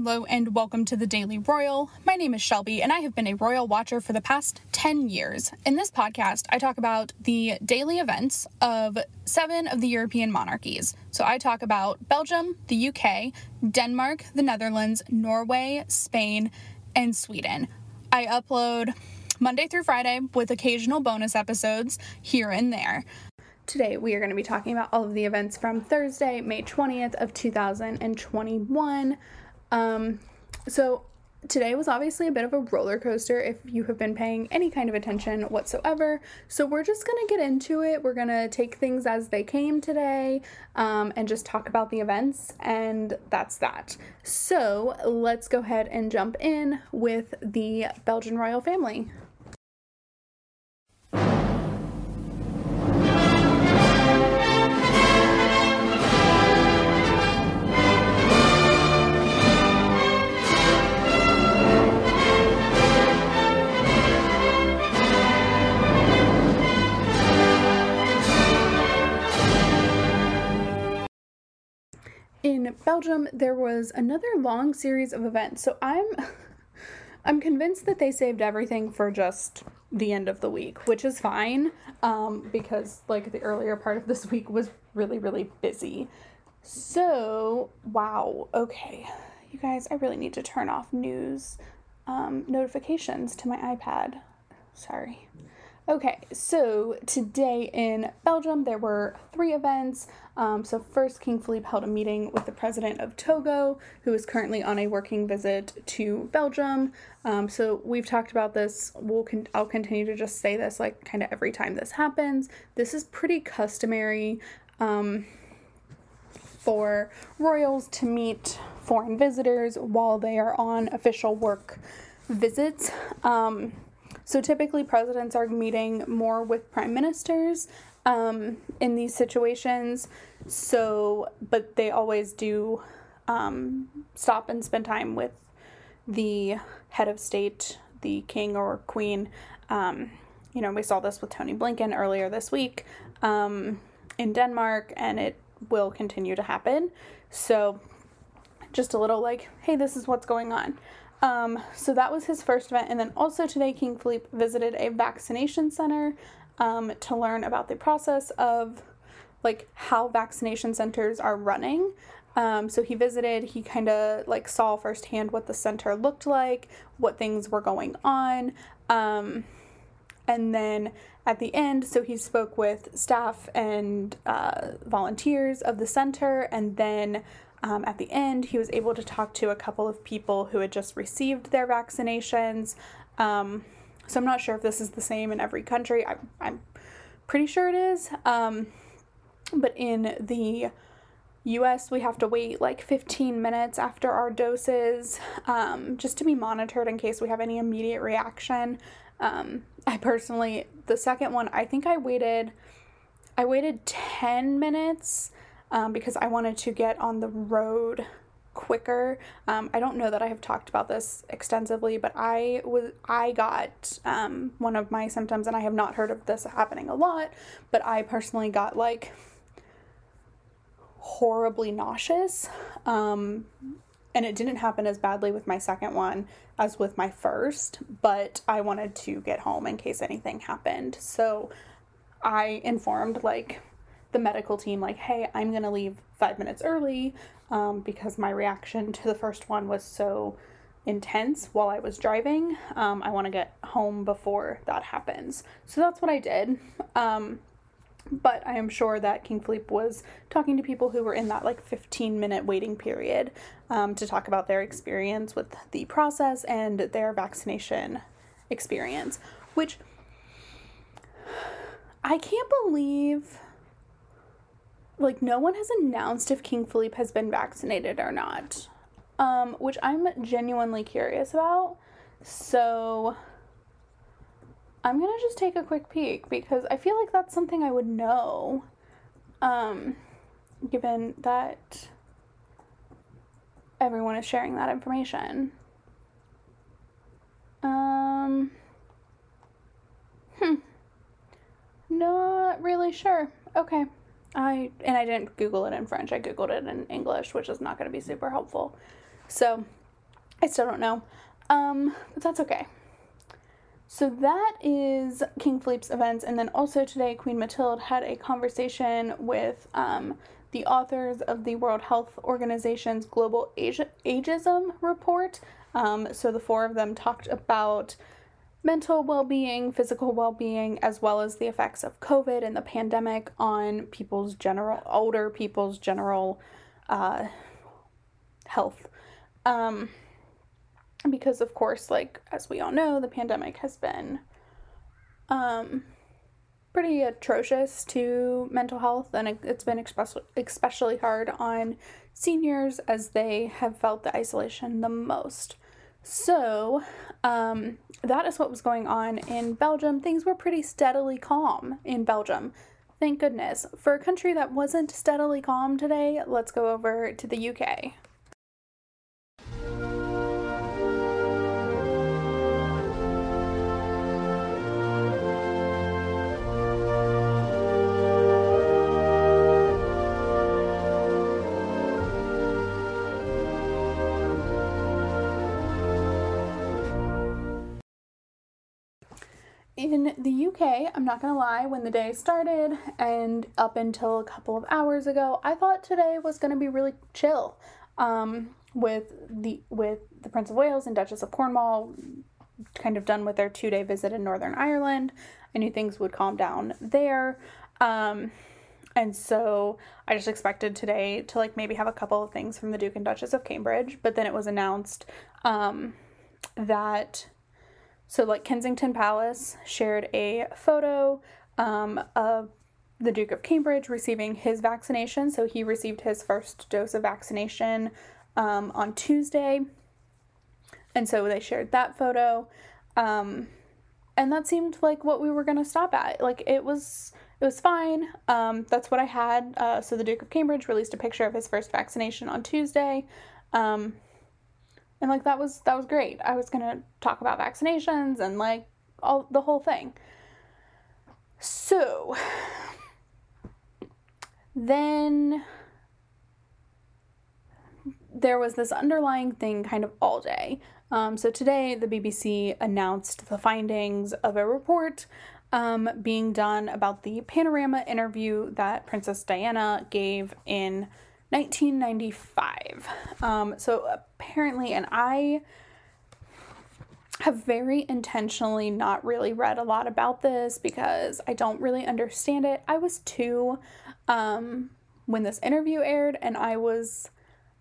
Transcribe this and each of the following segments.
Hello and welcome to the Daily Royal. My name is Shelby and I have been a royal watcher for the past 10 years. In this podcast, I talk about the daily events of seven of the European monarchies. So I talk about Belgium, the UK, Denmark, the Netherlands, Norway, Spain, and Sweden. I upload Monday through Friday with occasional bonus episodes here and there. Today we are going to be talking about all of the events from Thursday, May 20th of 2021. Um, so today was obviously a bit of a roller coaster if you have been paying any kind of attention whatsoever. So we're just gonna get into it. We're gonna take things as they came today um, and just talk about the events, and that's that. So let's go ahead and jump in with the Belgian royal family. Belgium, there was another long series of events. So I'm I'm convinced that they saved everything for just the end of the week, which is fine um, because like the earlier part of this week was really really busy. So wow, okay, you guys, I really need to turn off news um, notifications to my iPad. Sorry. Okay, so today in Belgium there were three events. Um, so, first, King Philippe held a meeting with the president of Togo, who is currently on a working visit to Belgium. Um, so, we've talked about this. We'll con- I'll continue to just say this like kind of every time this happens. This is pretty customary um, for royals to meet foreign visitors while they are on official work visits. Um, so typically, presidents are meeting more with prime ministers um, in these situations. So, but they always do um, stop and spend time with the head of state, the king or queen. Um, you know, we saw this with Tony Blinken earlier this week um, in Denmark, and it will continue to happen. So, just a little like, hey, this is what's going on. Um, so that was his first event. And then also today, King Philippe visited a vaccination center um, to learn about the process of like how vaccination centers are running. Um, so he visited, he kind of like saw firsthand what the center looked like, what things were going on. Um, and then at the end, so he spoke with staff and uh, volunteers of the center, and then um, at the end, he was able to talk to a couple of people who had just received their vaccinations. Um, so I'm not sure if this is the same in every country. I, I'm pretty sure it is. Um, but in the US, we have to wait like 15 minutes after our doses um, just to be monitored in case we have any immediate reaction. Um, I personally, the second one, I think I waited, I waited 10 minutes um, because I wanted to get on the road quicker. Um, I don't know that I have talked about this extensively, but I was I got um, one of my symptoms, and I have not heard of this happening a lot, but I personally got like horribly nauseous. Um, and it didn't happen as badly with my second one as with my first, but I wanted to get home in case anything happened. So I informed like the medical team like, hey, I'm gonna leave five minutes early um, because my reaction to the first one was so intense while I was driving. Um, I want to get home before that happens. So that's what I did. Um, but I am sure that King Philippe was talking to people who were in that like 15 minute waiting period um, to talk about their experience with the process and their vaccination experience, which I can't believe like no one has announced if King Philippe has been vaccinated or not, um, which I'm genuinely curious about. So I'm gonna just take a quick peek because I feel like that's something I would know, um, given that everyone is sharing that information. Um, hmm, not really sure. Okay. I and I didn't Google it in French. I Googled it in English, which is not going to be super helpful. So I still don't know. Um, but that's okay. So that is King Philippe's events. And then also today, Queen Mathilde had a conversation with um, the authors of the World Health Organization's Global Age- Ageism Report. Um, so the four of them talked about mental well being, physical well being, as well as the effects of COVID and the pandemic on people's general, older people's general uh, health. Um, because, of course, like as we all know, the pandemic has been um, pretty atrocious to mental health, and it, has been especially hard on seniors as they have felt the isolation the most. So, um, that is what was going on in Belgium. Things were pretty steadily calm in Belgium. Thank goodness. For a country that wasn't steadily calm today, let's go over to the UK. In the UK, I'm not gonna lie, when the day started and up until a couple of hours ago, I thought today was gonna be really chill. Um, with the with the Prince of Wales and Duchess of Cornwall kind of done with their two day visit in Northern Ireland. I knew things would calm down there. Um, and so I just expected today to like maybe have a couple of things from the Duke and Duchess of Cambridge, but then it was announced um, that so, like Kensington Palace shared a photo um, of the Duke of Cambridge receiving his vaccination. So, he received his first dose of vaccination um, on Tuesday. And so they shared that photo. Um, and that seemed like what we were going to stop at. Like, it was. It was fine. Um, that's what I had. Uh, so the Duke of Cambridge released a picture of his first vaccination on Tuesday. Um, and like that was that was great. I was gonna talk about vaccinations and like all the whole thing. So then there was this underlying thing kind of all day. Um, so today the bbc announced the findings of a report um, being done about the panorama interview that princess diana gave in 1995. Um, so apparently, and I have very intentionally not really read a lot about this because I don't really understand it. I was two um, when this interview aired, and I was,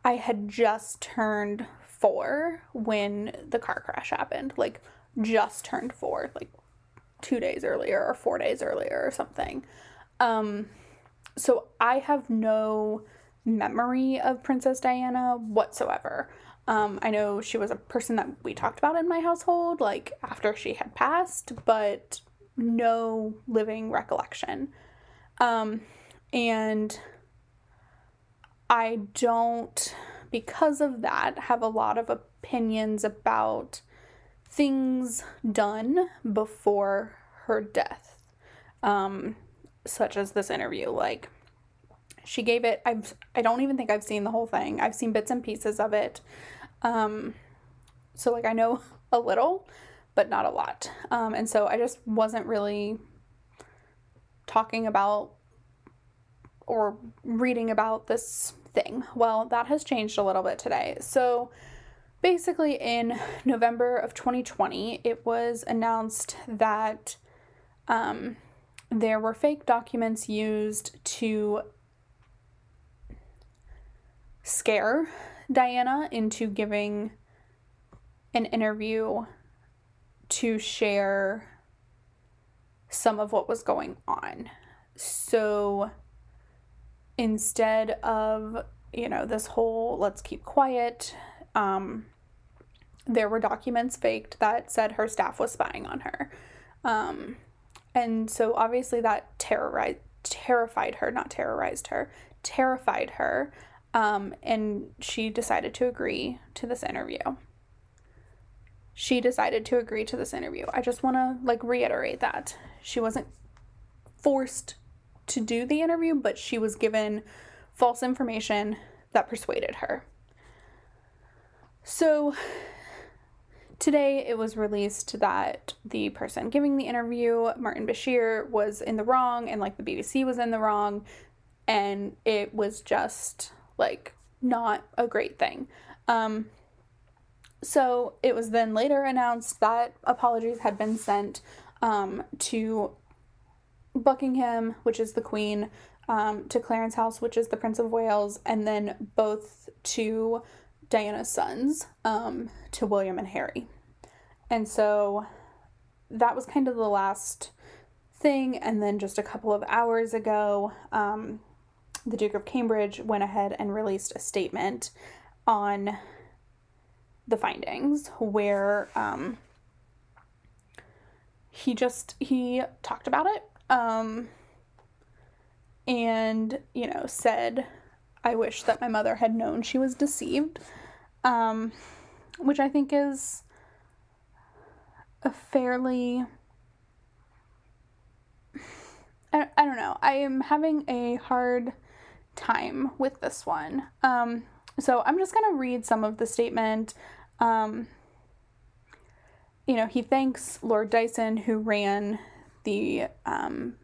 I had just turned four when the car crash happened. Like, just turned four, like two days earlier or four days earlier or something. Um, so I have no memory of Princess Diana whatsoever. Um, I know she was a person that we talked about in my household, like after she had passed, but no living recollection. Um, and I don't, because of that, have a lot of opinions about things done before her death, um, such as this interview. Like, she gave it I've I don't even think I've seen the whole thing. I've seen bits and pieces of it. Um so like I know a little, but not a lot. Um and so I just wasn't really talking about or reading about this thing. Well, that has changed a little bit today. So basically in November of 2020, it was announced that um, there were fake documents used to scare Diana into giving an interview to share some of what was going on. So instead of, you know, this whole let's keep quiet, um, there were documents faked that said her staff was spying on her. Um, and so obviously that terrorized terrified her, not terrorized her, terrified her um, and she decided to agree to this interview. She decided to agree to this interview. I just want to like reiterate that. She wasn't forced to do the interview, but she was given false information that persuaded her. So today it was released that the person giving the interview, Martin Bashir, was in the wrong and like the BBC was in the wrong. And it was just like not a great thing. Um, so it was then later announced that apologies had been sent um, to Buckingham, which is the Queen, um, to Clarence House, which is the Prince of Wales, and then both to Diana's sons, um, to William and Harry. And so that was kind of the last thing. And then just a couple of hours ago, um, the Duke of Cambridge went ahead and released a statement on the findings where um, he just he talked about it um, and you know said i wish that my mother had known she was deceived um, which i think is a fairly I, I don't know. I am having a hard time with this one. Um, so i'm just going to read some of the statement. Um, you know he thanks lord dyson who ran the um,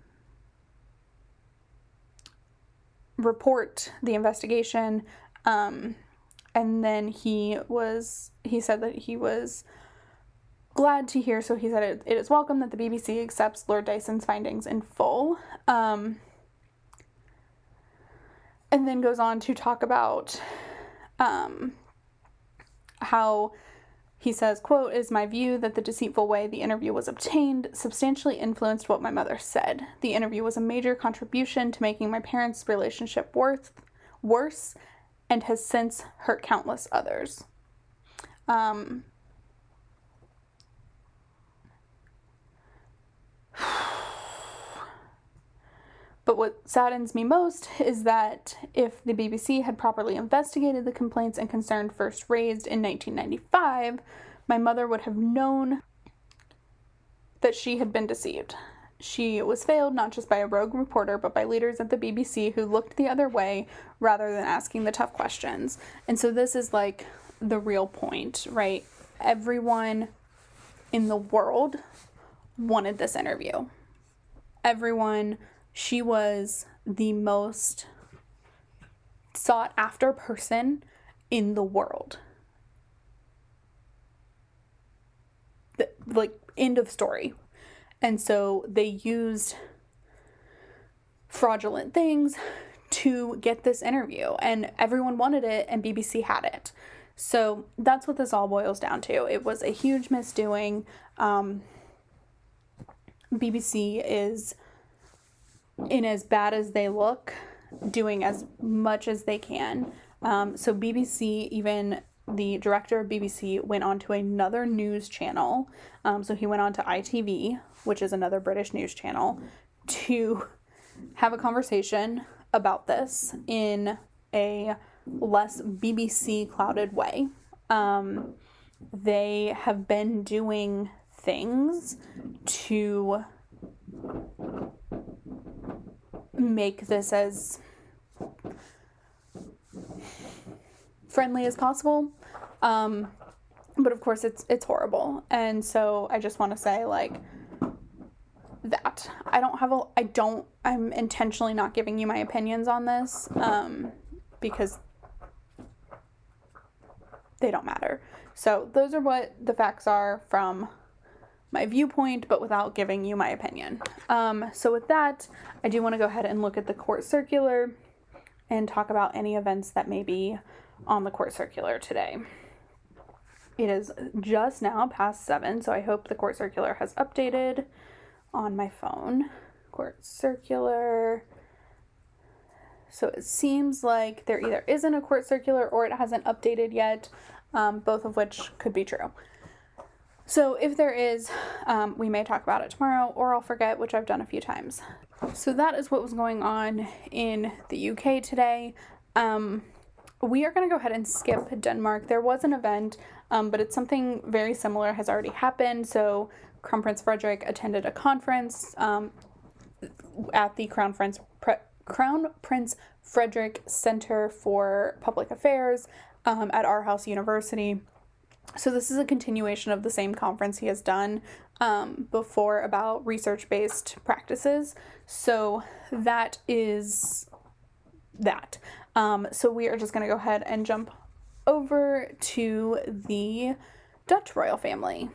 report the investigation. Um, and then he was he said that he was glad to hear so he said it, it is welcome that the bbc accepts lord dyson's findings in full. Um, and then goes on to talk about um, how he says, quote, is my view that the deceitful way the interview was obtained substantially influenced what my mother said. The interview was a major contribution to making my parents' relationship worth, worse and has since hurt countless others. Um, But what saddens me most is that if the BBC had properly investigated the complaints and concern first raised in 1995, my mother would have known that she had been deceived. She was failed not just by a rogue reporter, but by leaders at the BBC who looked the other way rather than asking the tough questions. And so this is like the real point, right? Everyone in the world wanted this interview. Everyone she was the most sought after person in the world. The, like, end of story. And so they used fraudulent things to get this interview, and everyone wanted it, and BBC had it. So that's what this all boils down to. It was a huge misdoing. Um, BBC is in as bad as they look, doing as much as they can. Um, so BBC, even the director of BBC, went on to another news channel. Um, so he went on to ITV, which is another British news channel, to have a conversation about this in a less BBC clouded way. Um, they have been doing things to make this as friendly as possible. Um, but of course, it's it's horrible, and so I just want to say like that I don't have a I don't I'm intentionally not giving you my opinions on this um, because they don't matter. So those are what the facts are from my viewpoint, but without giving you my opinion. Um, so, with that, I do want to go ahead and look at the court circular and talk about any events that may be on the court circular today. It is just now past seven, so I hope the court circular has updated on my phone. Court circular. So it seems like there either isn't a court circular or it hasn't updated yet, um, both of which could be true. So if there is, um, we may talk about it tomorrow, or I'll forget, which I've done a few times. So that is what was going on in the UK today. Um, we are going to go ahead and skip Denmark. There was an event, um, but it's something very similar has already happened. So Crown Prince Frederik attended a conference um, at the Crown Prince Pre- Crown Prince Frederik Center for Public Affairs um, at Aarhus University so this is a continuation of the same conference he has done um, before about research based practices. So that is that. Um, so we are just going to go ahead and jump over to the Dutch royal family.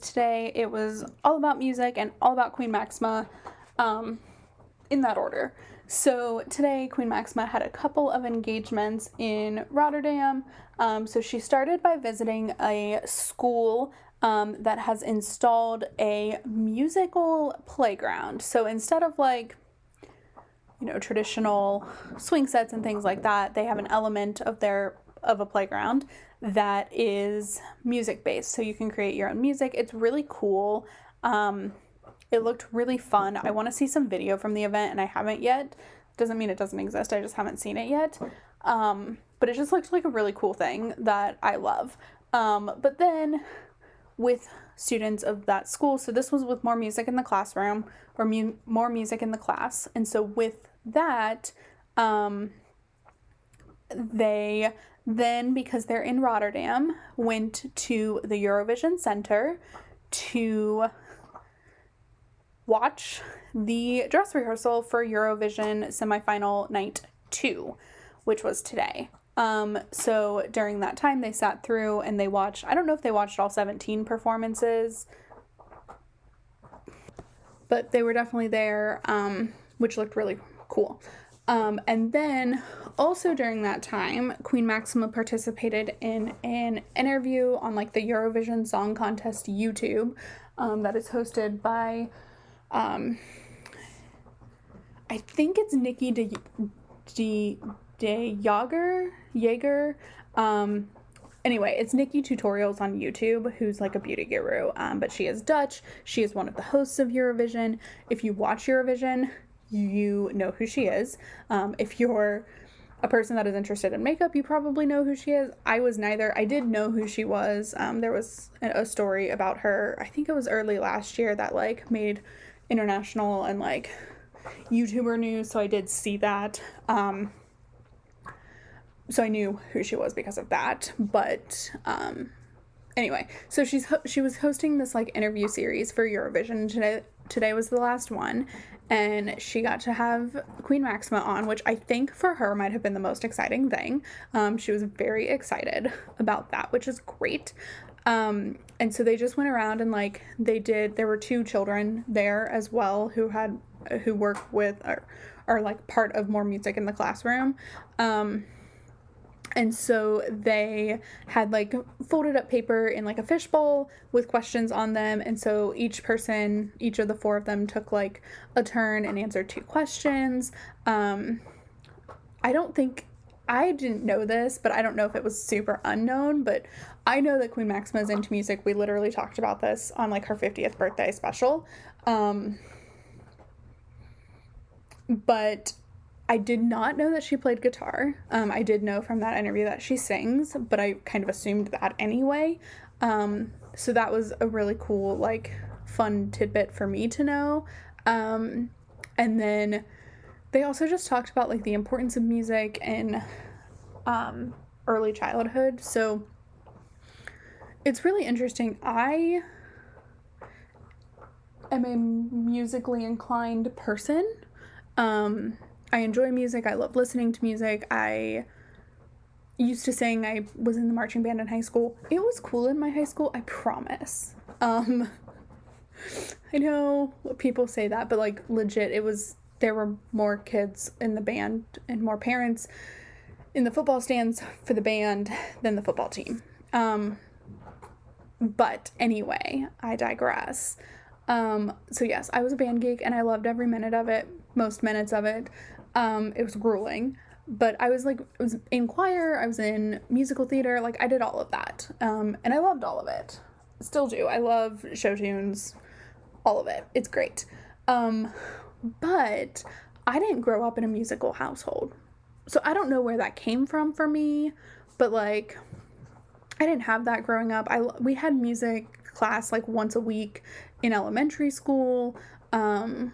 Today, it was all about music and all about Queen Maxima um, in that order. So today, Queen Maxima had a couple of engagements in Rotterdam. Um, so she started by visiting a school um, that has installed a musical playground. So instead of like, you know, traditional swing sets and things like that, they have an element of their of a playground that is music based. So you can create your own music. It's really cool. Um, it looked really fun. I want to see some video from the event and I haven't yet. Doesn't mean it doesn't exist. I just haven't seen it yet. Um, but it just looked like a really cool thing that I love. Um, but then with students of that school, so this was with more music in the classroom or mu- more music in the class. And so with that, um, they then, because they're in Rotterdam, went to the Eurovision Center to watch the dress rehearsal for Eurovision semifinal night two, which was today. Um, so during that time, they sat through and they watched, I don't know if they watched all 17 performances, but they were definitely there, um, which looked really cool. Um, and then also during that time, Queen Maxima participated in an interview on like the Eurovision Song Contest YouTube um, that is hosted by, um, I think it's Nikkie de, de, de Jager, Jaeger. Um, anyway, it's NikkieTutorials on YouTube, who's like a beauty guru, um, but she is Dutch. She is one of the hosts of Eurovision. If you watch Eurovision, you know who she is. Um, if you're a person that is interested in makeup, you probably know who she is. I was neither. I did know who she was. Um, there was a story about her, I think it was early last year, that like made international and like YouTuber news. So I did see that. Um, so I knew who she was because of that. But um, anyway, so she's ho- she was hosting this like interview series for Eurovision today. Today was the last one, and she got to have Queen Maxima on, which I think for her might have been the most exciting thing. Um, she was very excited about that, which is great. Um, and so they just went around and like they did. There were two children there as well who had who work with or are like part of more music in the classroom. Um, and so they had like folded up paper in like a fishbowl with questions on them. And so each person, each of the four of them took like a turn and answered two questions. Um, I don't think I didn't know this, but I don't know if it was super unknown, but I know that Queen Maxima is into music. We literally talked about this on like her 50th birthday special. Um, but I did not know that she played guitar. Um, I did know from that interview that she sings, but I kind of assumed that anyway. Um, so that was a really cool, like, fun tidbit for me to know. Um, and then they also just talked about like the importance of music in um, early childhood. So it's really interesting. I am a musically inclined person. Um, I enjoy music. I love listening to music. I used to sing. I was in the marching band in high school. It was cool in my high school, I promise. Um I know people say that, but like legit it was there were more kids in the band and more parents in the football stands for the band than the football team. Um but anyway, I digress. Um, so yes, I was a band geek and I loved every minute of it, most minutes of it. Um, it was grueling. but I was like, I was in choir, I was in musical theater, like I did all of that. Um, and I loved all of it. Still do. I love show tunes, all of it. It's great. Um, but I didn't grow up in a musical household. So I don't know where that came from for me, but like I didn't have that growing up. I we had music class like once a week in elementary school. Um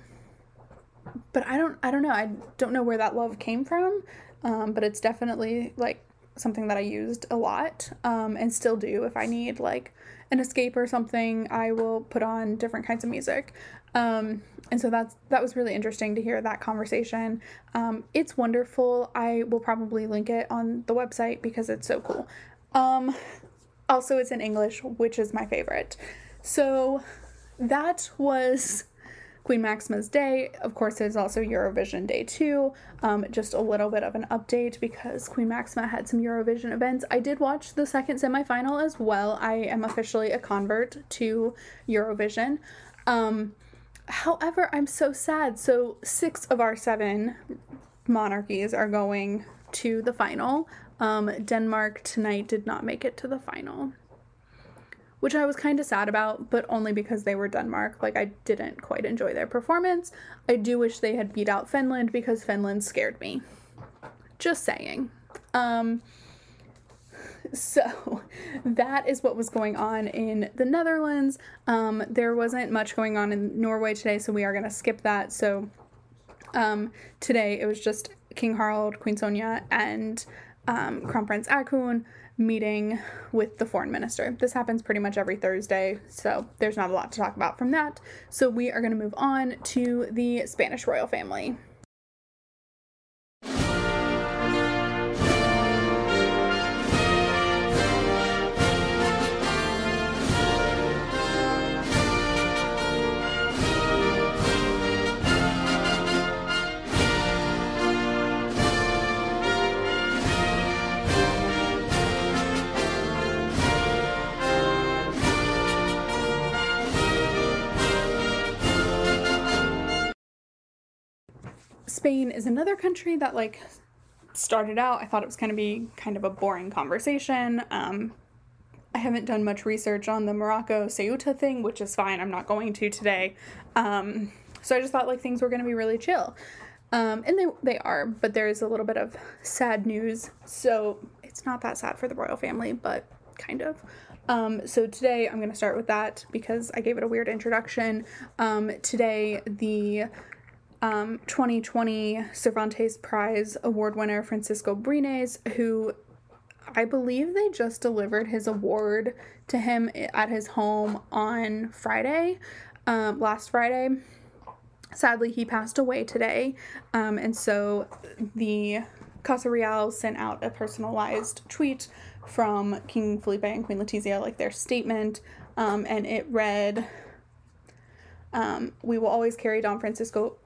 but I don't I don't know. I don't know where that love came from. Um but it's definitely like something that I used a lot um and still do if I need like an escape or something, I will put on different kinds of music. Um, and so that's that was really interesting to hear that conversation. Um, it's wonderful. I will probably link it on the website because it's so cool. Um, also, it's in English, which is my favorite. So that was Queen Maxima's Day. Of course, is also Eurovision Day too. Um, just a little bit of an update because Queen Maxima had some Eurovision events. I did watch the second semifinal as well. I am officially a convert to Eurovision. Um, however, I'm so sad. So, six of our seven monarchies are going to the final. Um, Denmark tonight did not make it to the final which I was kind of sad about, but only because they were Denmark. Like, I didn't quite enjoy their performance. I do wish they had beat out Finland because Finland scared me. Just saying. Um, so that is what was going on in the Netherlands. Um, there wasn't much going on in Norway today, so we are going to skip that. So um, today it was just King Harald, Queen Sonja, and um, Crown Prince Haakon meeting with the foreign minister. This happens pretty much every Thursday, so there's not a lot to talk about from that. So we are going to move on to the Spanish royal family. Spain is another country that like started out. I thought it was going to be kind of a boring conversation. Um, I haven't done much research on the Morocco Ceuta thing, which is fine. I'm not going to today. Um, so I just thought like things were going to be really chill. Um, and they, they are, but there is a little bit of sad news. So it's not that sad for the royal family, but kind of. Um, so today I'm going to start with that because I gave it a weird introduction. Um, today, the um, 2020 Cervantes Prize award winner Francisco Brines, who I believe they just delivered his award to him at his home on Friday, um, last Friday. Sadly, he passed away today, um, and so the Casa Real sent out a personalized tweet from King Felipe and Queen Letizia, like their statement, um, and it read, um, "We will always carry Don Francisco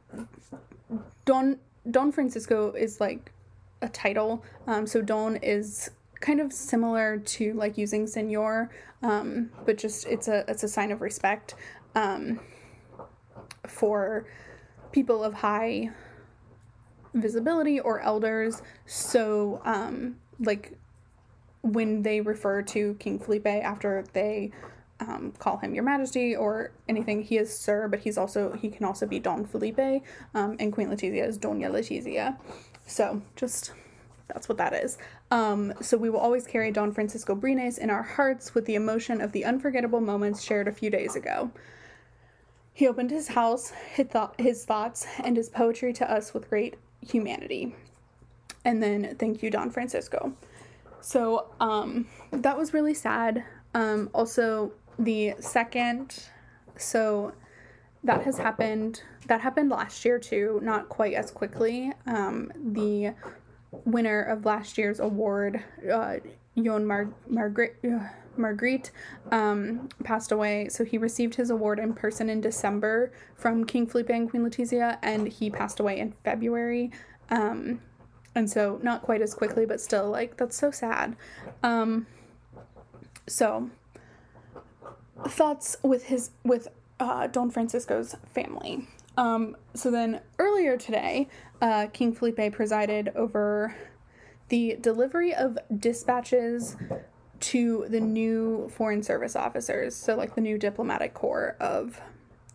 Don Don Francisco is like a title. Um, so Don is kind of similar to like using Senor, um, but just it's a it's a sign of respect um, for people of high visibility or elders. So um, like when they refer to King Felipe after they um, call him Your Majesty or anything. He is Sir, but he's also he can also be Don Felipe, um, and Queen Letizia is Doña Letizia. So just that's what that is. Um, so we will always carry Don Francisco Brines in our hearts with the emotion of the unforgettable moments shared a few days ago. He opened his house, his, th- his thoughts, and his poetry to us with great humanity. And then thank you, Don Francisco. So um, that was really sad. Um, also, the second, so that has happened. That happened last year too, not quite as quickly. Um, the winner of last year's award, uh, Yon Mar- Margaret. Uh, Margarit um, passed away, so he received his award in person in December from King Felipe and Queen Letizia, and he passed away in February. Um, and so, not quite as quickly, but still, like, that's so sad. Um, so, thoughts with his with uh, Don Francisco's family. Um, so then earlier today, uh, King Felipe presided over the delivery of dispatches to the new foreign service officers, so like the new diplomatic corps of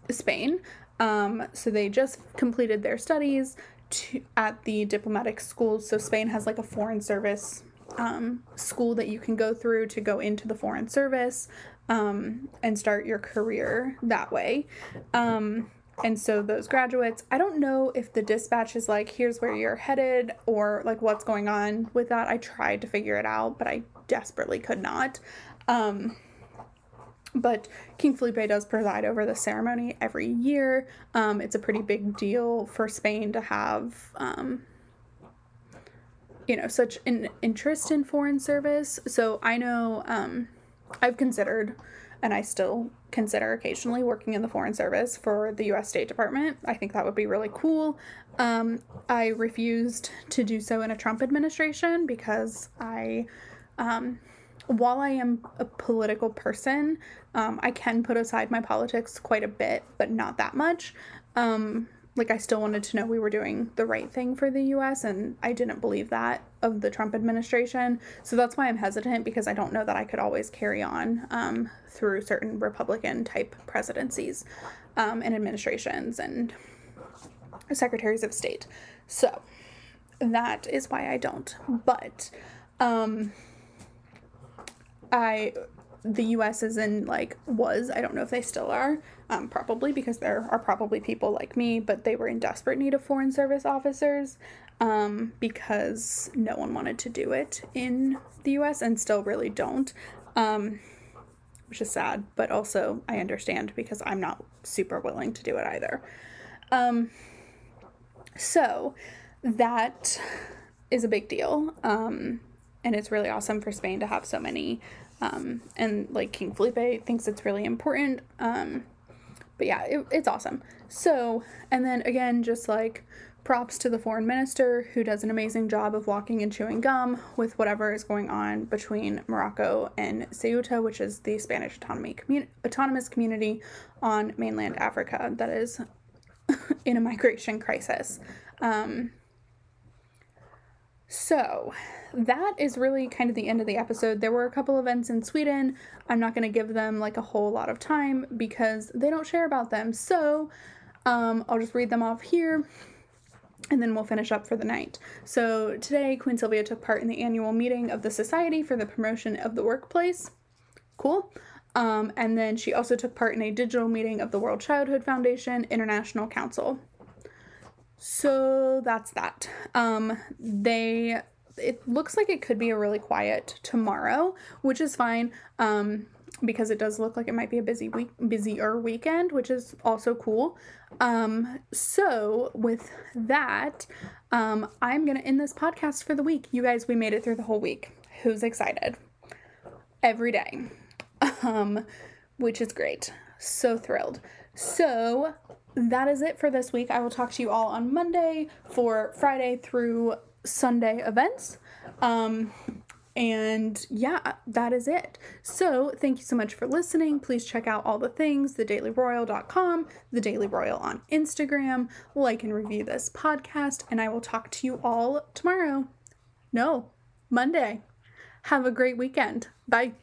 Spain. Um, so they just completed their studies to, at the diplomatic schools. So Spain has like a foreign service um, school that you can go through to go into the foreign service um, and start your career that way. Um, and so those graduates, I don't know if the dispatch is like, here's where you're headed or like what's going on with that. I tried to figure it out, but I desperately could not. Um, but King Felipe does preside over the ceremony every year. Um, it's a pretty big deal for Spain to have, um, you know, such an interest in foreign service. So I know um, I've considered and I still consider occasionally working in the Foreign Service for the US State Department. I think that would be really cool. Um, I refused to do so in a Trump administration because I, um, while I am a political person, um, I can put aside my politics quite a bit, but not that much. Um, like I still wanted to know we were doing the right thing for the US and I didn't believe that of the Trump administration. So that's why I'm hesitant because I don't know that I could always carry on um, through certain Republican type presidencies um, and administrations and secretaries of state. So that is why I don't. But um, I the US is in like was, I don't know if they still are, um, probably because there are probably people like me, but they were in desperate need of foreign service officers um, because no one wanted to do it in the US and still really don't. Um, which is sad, but also I understand because I'm not super willing to do it either. Um, so that is a big deal. Um, and it's really awesome for Spain to have so many um, and like King Felipe thinks it's really important. But yeah, it, it's awesome. So, and then again, just like props to the foreign minister who does an amazing job of walking and chewing gum with whatever is going on between Morocco and Ceuta, which is the Spanish autonomy commun- autonomous community on mainland Africa that is in a migration crisis. Um, so, that is really kind of the end of the episode. There were a couple events in Sweden. I'm not going to give them like a whole lot of time because they don't share about them. So, um, I'll just read them off here and then we'll finish up for the night. So, today, Queen Sylvia took part in the annual meeting of the Society for the Promotion of the Workplace. Cool. Um, and then she also took part in a digital meeting of the World Childhood Foundation International Council. So that's that. Um, they it looks like it could be a really quiet tomorrow, which is fine. Um, because it does look like it might be a busy week busier weekend, which is also cool. Um, so with that, um, I'm gonna end this podcast for the week. You guys, we made it through the whole week. Who's excited? Every day. Um, which is great. So thrilled. So that is it for this week. I will talk to you all on Monday for Friday through Sunday events. Um, and yeah, that is it. So, thank you so much for listening. Please check out all the things thedailyroyal.com, the Daily Royal on Instagram, like and review this podcast, and I will talk to you all tomorrow. No, Monday. Have a great weekend. Bye.